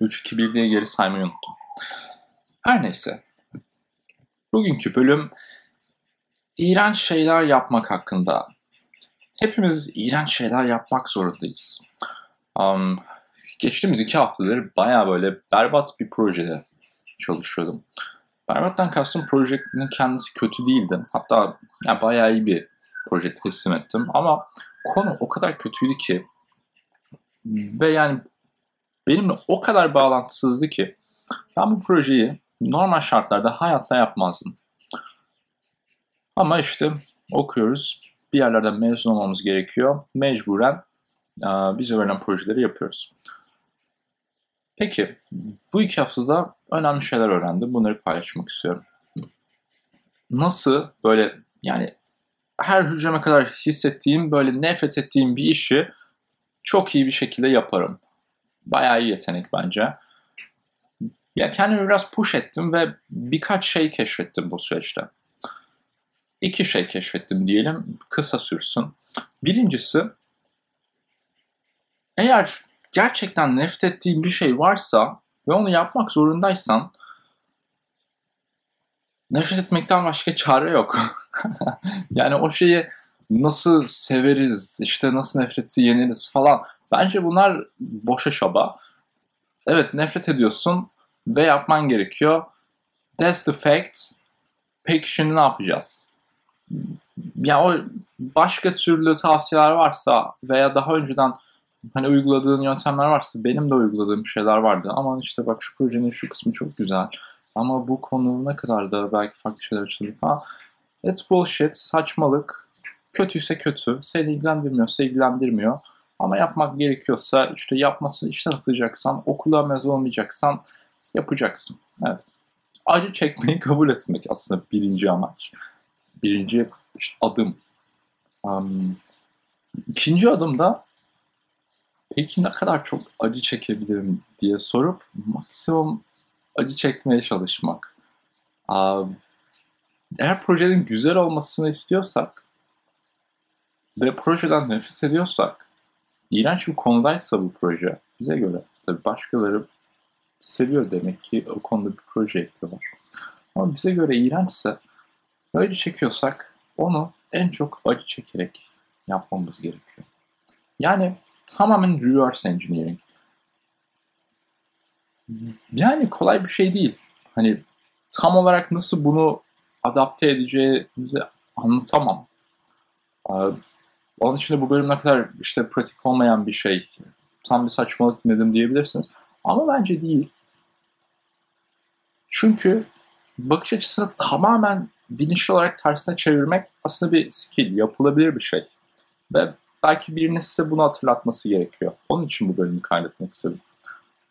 3, 2, 1 diye geri saymayı unuttum. Her neyse. Bugünkü bölüm iğrenç şeyler yapmak hakkında. Hepimiz iğrenç şeyler yapmak zorundayız. Um, geçtiğimiz iki haftadır baya böyle berbat bir projede çalışıyordum. Berbattan kastım projenin kendisi kötü değildi. Hatta yani bayağı iyi bir proje teslim ettim. Ama konu o kadar kötüydü ki ve yani benimle o kadar bağlantısızdı ki ben bu projeyi normal şartlarda hayatta yapmazdım. Ama işte okuyoruz. Bir yerlerden mezun olmamız gerekiyor. Mecburen bize verilen projeleri yapıyoruz. Peki bu iki haftada önemli şeyler öğrendim. Bunları paylaşmak istiyorum. Nasıl böyle yani her hücreme kadar hissettiğim böyle nefret ettiğim bir işi çok iyi bir şekilde yaparım. Bayağı iyi yetenek bence. Ya kendimi biraz push ettim ve birkaç şey keşfettim bu süreçte. İki şey keşfettim diyelim. Kısa sürsün. Birincisi eğer gerçekten nefret ettiğin bir şey varsa ve onu yapmak zorundaysan nefret etmekten başka çare yok. yani o şeyi nasıl severiz, işte nasıl nefreti yeniriz falan. Bence bunlar boşa şaba. Evet nefret ediyorsun ve yapman gerekiyor. That's the fact. Peki şimdi ne yapacağız? Ya o başka türlü tavsiyeler varsa veya daha önceden hani uyguladığın yöntemler varsa benim de uyguladığım şeyler vardı. Ama işte bak şu projenin şu kısmı çok güzel. Ama bu konu ne kadar da belki farklı şeyler açılır falan. It's bullshit, saçmalık. Kötüyse kötü. Seni ilgilendirmiyorsa ilgilendirmiyor. Ama yapmak gerekiyorsa işte yapması işten atacaksan, okula mezun olmayacaksan yapacaksın. Evet. Acı çekmeyi kabul etmek aslında birinci amaç. Birinci adım. Um, ikinci adım da peki ne kadar çok acı çekebilirim diye sorup maksimum acı çekmeye çalışmak. Um, eğer projenin güzel olmasını istiyorsak ve projeden nefret ediyorsak, iğrenç bir konudaysa bu proje bize göre, tabii başkaları seviyor demek ki o konuda bir proje yapıyorlar. Ama bize göre iğrençse, acı çekiyorsak onu en çok acı çekerek yapmamız gerekiyor. Yani tamamen reverse engineering. Yani kolay bir şey değil. Hani tam olarak nasıl bunu adapte edeceğinizi anlatamam. Onun için de bu bölüm ne kadar işte pratik olmayan bir şey, tam bir saçmalık dinledim diyebilirsiniz. Ama bence değil. Çünkü bakış açısını tamamen bilinçli olarak tersine çevirmek aslında bir skill, yapılabilir bir şey. Ve belki birinin size bunu hatırlatması gerekiyor. Onun için bu bölümü kaydetmek istedim.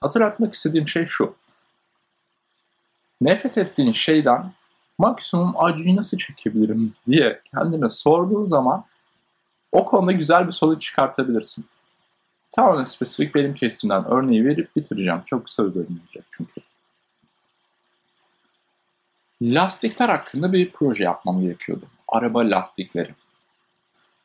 Hatırlatmak istediğim şey şu. Nefret ettiğin şeyden maksimum acıyı nasıl çekebilirim diye kendine sorduğun zaman o konuda güzel bir sonuç çıkartabilirsin. Tamamen spesifik benim kesimden örneği verip bitireceğim. Çok kısa bir bölüm olacak çünkü. Lastikler hakkında bir proje yapmam gerekiyordu. Araba lastikleri.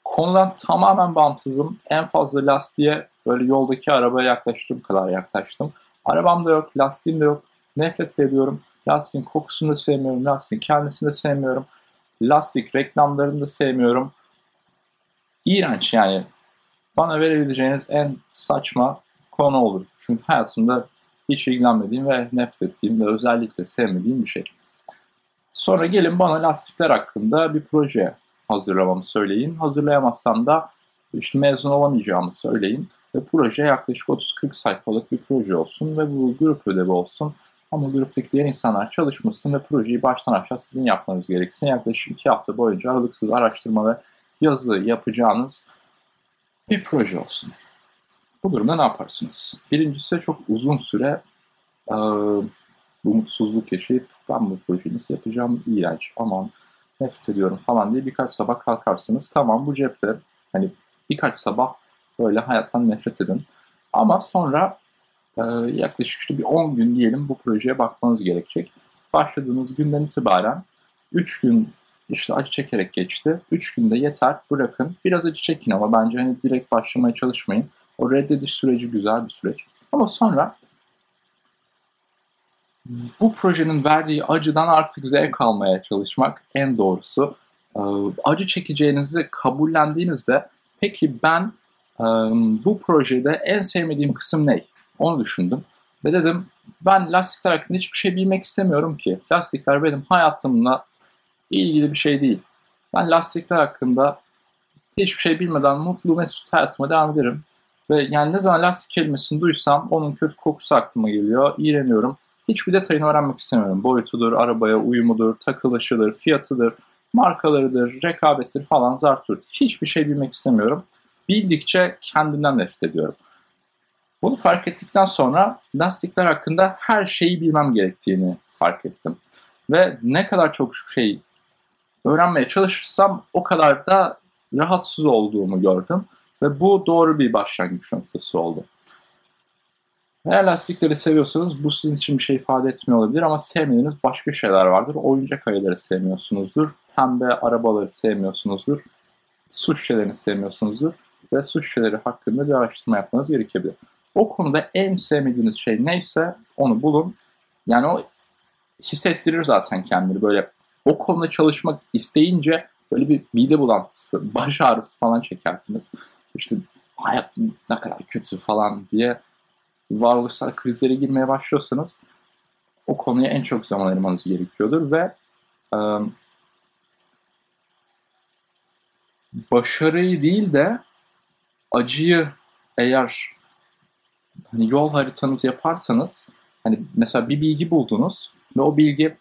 Konudan tamamen bağımsızım. En fazla lastiğe böyle yoldaki arabaya yaklaştığım kadar yaklaştım. Arabam da yok, lastiğim de yok. Nefret ediyorum. Lastiğin kokusunu da sevmiyorum. Lastiğin kendisini de sevmiyorum. Lastik reklamlarını da sevmiyorum. İğrenç yani. Bana verebileceğiniz en saçma konu olur. Çünkü hayatımda hiç ilgilenmediğim ve nefret ettiğim ve özellikle sevmediğim bir şey. Sonra gelin bana lastikler hakkında bir proje hazırlamamı söyleyin. Hazırlayamazsam da işte mezun olamayacağımı söyleyin. Ve proje yaklaşık 30-40 sayfalık bir proje olsun ve bu grup ödevi olsun. Ama gruptaki diğer insanlar çalışmasın ve projeyi baştan aşağı sizin yapmanız gereksin. Yaklaşık 2 hafta boyunca aralıksız araştırma ve yazı yapacağınız bir proje olsun. Bu durumda ne yaparsınız? Birincisi çok uzun süre e, umutsuzluk yaşayıp ben bu projeyi nasıl yapacağım iğrenç aman nefret ediyorum falan diye birkaç sabah kalkarsınız. Tamam bu cepte hani birkaç sabah böyle hayattan nefret edin. Ama sonra e, yaklaşık işte bir 10 gün diyelim bu projeye bakmanız gerekecek. Başladığınız günden itibaren 3 gün işte acı çekerek geçti. 3 günde yeter bırakın. Biraz acı çekin ama bence hani direkt başlamaya çalışmayın. O reddediş süreci güzel bir süreç. Ama sonra bu projenin verdiği acıdan artık zevk almaya çalışmak en doğrusu. Ee, acı çekeceğinizi kabullendiğinizde peki ben bu projede en sevmediğim kısım ne? Onu düşündüm. Ve dedim ben lastikler hakkında hiçbir şey bilmek istemiyorum ki. Lastikler benim hayatımla ilgili bir şey değil. Ben lastikler hakkında hiçbir şey bilmeden mutlu mesut hayatıma devam ederim. Ve yani ne zaman lastik kelimesini duysam onun kötü kokusu aklıma geliyor. İğreniyorum. Hiçbir detayını öğrenmek istemiyorum. Boyutudur, arabaya uyumudur, takılışıdır, fiyatıdır, markalarıdır, rekabettir falan zartur. Hiçbir şey bilmek istemiyorum. Bildikçe kendimden nefret ediyorum. Bunu fark ettikten sonra lastikler hakkında her şeyi bilmem gerektiğini fark ettim. Ve ne kadar çok şey öğrenmeye çalışırsam o kadar da rahatsız olduğumu gördüm. Ve bu doğru bir başlangıç noktası oldu. Eğer lastikleri seviyorsanız bu sizin için bir şey ifade etmiyor olabilir ama sevmediğiniz başka şeyler vardır. Oyuncak ayıları sevmiyorsunuzdur, pembe arabaları sevmiyorsunuzdur, su şişelerini sevmiyorsunuzdur ve su şişeleri hakkında bir araştırma yapmanız gerekebilir. O konuda en sevmediğiniz şey neyse onu bulun. Yani o hissettirir zaten kendini böyle o konuda çalışmak isteyince böyle bir mide bulantısı, baş ağrısı falan çekersiniz. İşte hayat ne kadar kötü falan diye varoluşsal krizlere girmeye başlıyorsanız o konuya en çok zaman ayırmanız gerekiyordur ve e, başarıyı değil de acıyı eğer hani yol haritanızı yaparsanız hani mesela bir bilgi buldunuz ve o bilgi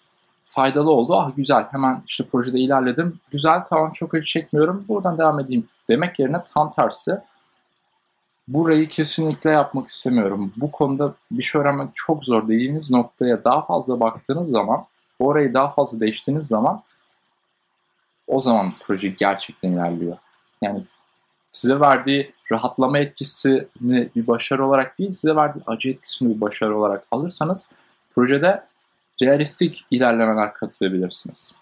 faydalı oldu. Ah güzel hemen işte projede ilerledim. Güzel tamam çok acı çekmiyorum. Buradan devam edeyim demek yerine tam tersi burayı kesinlikle yapmak istemiyorum. Bu konuda bir şey öğrenmek çok zor dediğiniz noktaya daha fazla baktığınız zaman, orayı daha fazla değiştiğiniz zaman o zaman proje gerçekten ilerliyor. Yani size verdiği rahatlama etkisini bir başarı olarak değil, size verdiği acı etkisini bir başarı olarak alırsanız projede realistik ilerlemeler kat edebilirsiniz.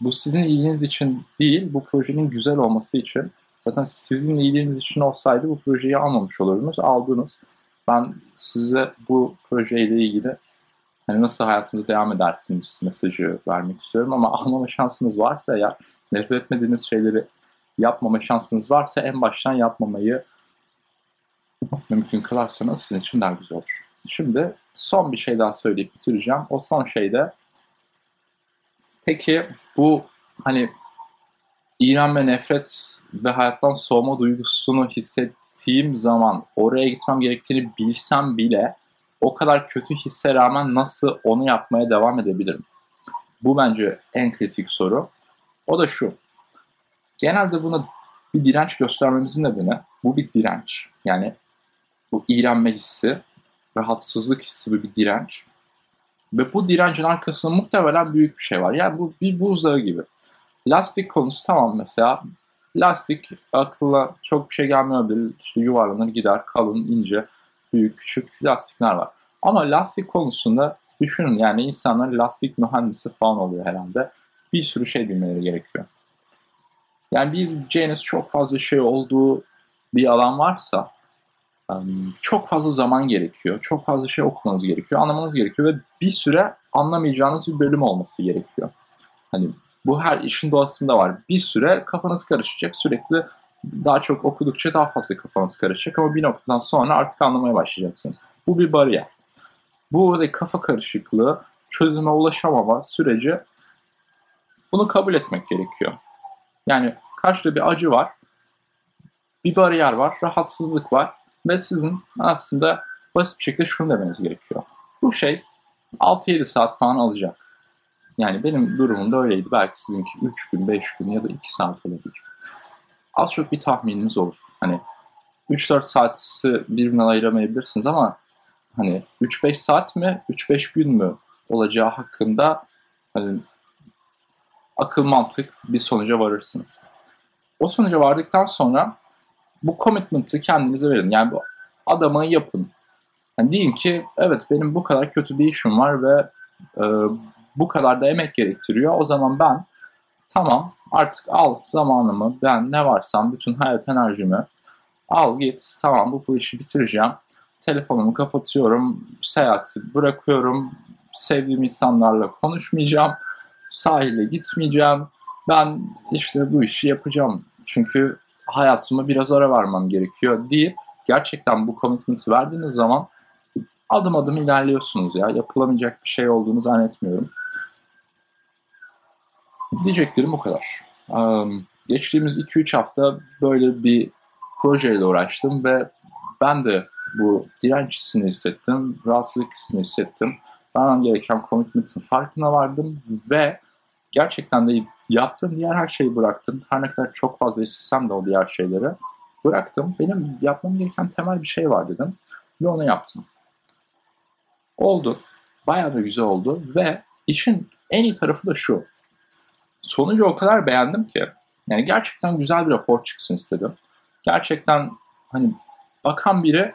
Bu sizin iyiliğiniz için değil, bu projenin güzel olması için Zaten sizin iyiliğiniz için olsaydı bu projeyi almamış olurdunuz. Aldınız. Ben size bu projeyle ilgili hani nasıl hayatınıza devam edersiniz mesajı vermek istiyorum. Ama almama şansınız varsa eğer nefret etmediğiniz şeyleri yapmama şansınız varsa en baştan yapmamayı mümkün kılarsanız sizin için daha güzel olur. Şimdi son bir şey daha söyleyip bitireceğim. O son şey de peki bu hani İran ve nefret ve hayattan soğuma duygusunu hissettiğim zaman oraya gitmem gerektiğini bilsem bile o kadar kötü hisse rağmen nasıl onu yapmaya devam edebilirim? Bu bence en kritik soru. O da şu. Genelde buna bir direnç göstermemizin nedeni bu bir direnç. Yani bu iğrenme hissi, rahatsızlık hissi bir direnç. Ve bu direncin arkasında muhtemelen büyük bir şey var. Yani bu bir buzdağı gibi. Lastik konusu tamam mesela. Lastik akılla çok bir şey gelmiyor İşte yuvarlanır gider kalın, ince, büyük, küçük lastikler var. Ama lastik konusunda düşünün yani insanlar lastik mühendisi falan oluyor herhalde. Bir sürü şey bilmeleri gerekiyor. Yani bileceğiniz çok fazla şey olduğu bir alan varsa çok fazla zaman gerekiyor. Çok fazla şey okumanız gerekiyor, anlamanız gerekiyor ve bir süre anlamayacağınız bir bölüm olması gerekiyor. Hani bu her işin doğasında var. Bir süre kafanız karışacak. Sürekli daha çok okudukça daha fazla kafanız karışacak ama bir noktadan sonra artık anlamaya başlayacaksınız. Bu bir bariyer. Bu da kafa karışıklığı, çözüme ulaşamama süreci bunu kabul etmek gerekiyor. Yani karşıda bir acı var, bir bariyer var, rahatsızlık var ve sizin aslında basit bir şekilde şunu demeniz gerekiyor. Bu şey 6-7 saat falan alacak. Yani benim durumum da öyleydi. Belki sizinki 3 gün, 5 gün ya da 2 saat olabilir. Az çok bir tahmininiz olur. Hani 3-4 saati birbirine ayıramayabilirsiniz ama hani 3-5 saat mi, 3-5 gün mü olacağı hakkında hani akıl mantık bir sonuca varırsınız. O sonuca vardıktan sonra bu commitment'ı kendinize verin. Yani bu adama yapın. Yani deyin ki evet benim bu kadar kötü bir işim var ve e, bu kadar da emek gerektiriyor. O zaman ben tamam artık al zamanımı ben ne varsam bütün hayat enerjimi al git tamam bu, bu işi bitireceğim. telefonumu kapatıyorum, seyahati bırakıyorum, sevdiğim insanlarla konuşmayacağım, sahile gitmeyeceğim. Ben işte bu işi yapacağım. Çünkü hayatıma biraz ara vermem gerekiyor deyip gerçekten bu commitment'ı verdiğiniz zaman adım adım ilerliyorsunuz ya. Yapılamayacak bir şey olduğunu zannetmiyorum. Diyeceklerim bu kadar. Geçtiğimiz 2-3 hafta böyle bir projeyle uğraştım ve ben de bu direnç hissini hissettim, rahatsızlık hissini hissettim. Vermem gereken commitment'ın farkına vardım ve gerçekten de yaptığım diğer her şeyi bıraktım. Her ne kadar çok fazla istesem de o diğer şeyleri bıraktım. Benim yapmam gereken temel bir şey var dedim ve onu yaptım. Oldu. Bayağı da güzel oldu ve işin en iyi tarafı da şu. Sonucu o kadar beğendim ki yani gerçekten güzel bir rapor çıksın istedim. Gerçekten hani bakan biri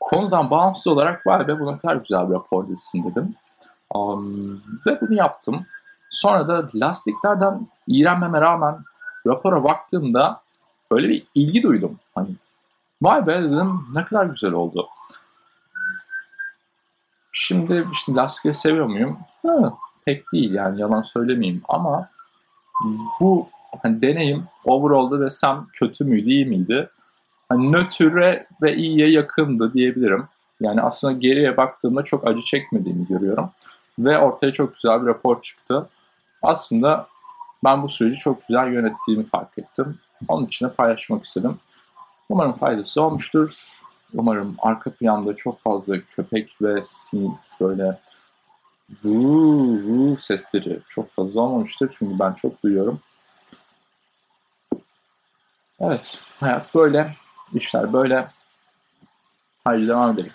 konudan bağımsız olarak vay be bu ne kadar güzel bir rapor dizsin dedim. Um, ve bunu yaptım. Sonra da lastiklerden iğrenmeme rağmen rapora baktığımda böyle bir ilgi duydum. Hani vay be dedim ne kadar güzel oldu. Şimdi işte lastikleri seviyor muyum? Ha, pek değil yani yalan söylemeyeyim ama bu hani deneyim overall'da desem kötü müydü iyi miydi? Hani nötre ve iyiye yakındı diyebilirim. Yani aslında geriye baktığımda çok acı çekmediğimi görüyorum. Ve ortaya çok güzel bir rapor çıktı. Aslında ben bu süreci çok güzel yönettiğimi fark ettim. Onun için de paylaşmak istedim. Umarım faydası olmuştur. Umarım arka planda çok fazla köpek ve sinir böyle vuu, sesleri çok fazla olmamıştır. Çünkü ben çok duyuyorum. Evet, hayat böyle, işler böyle. Haydi devam edelim.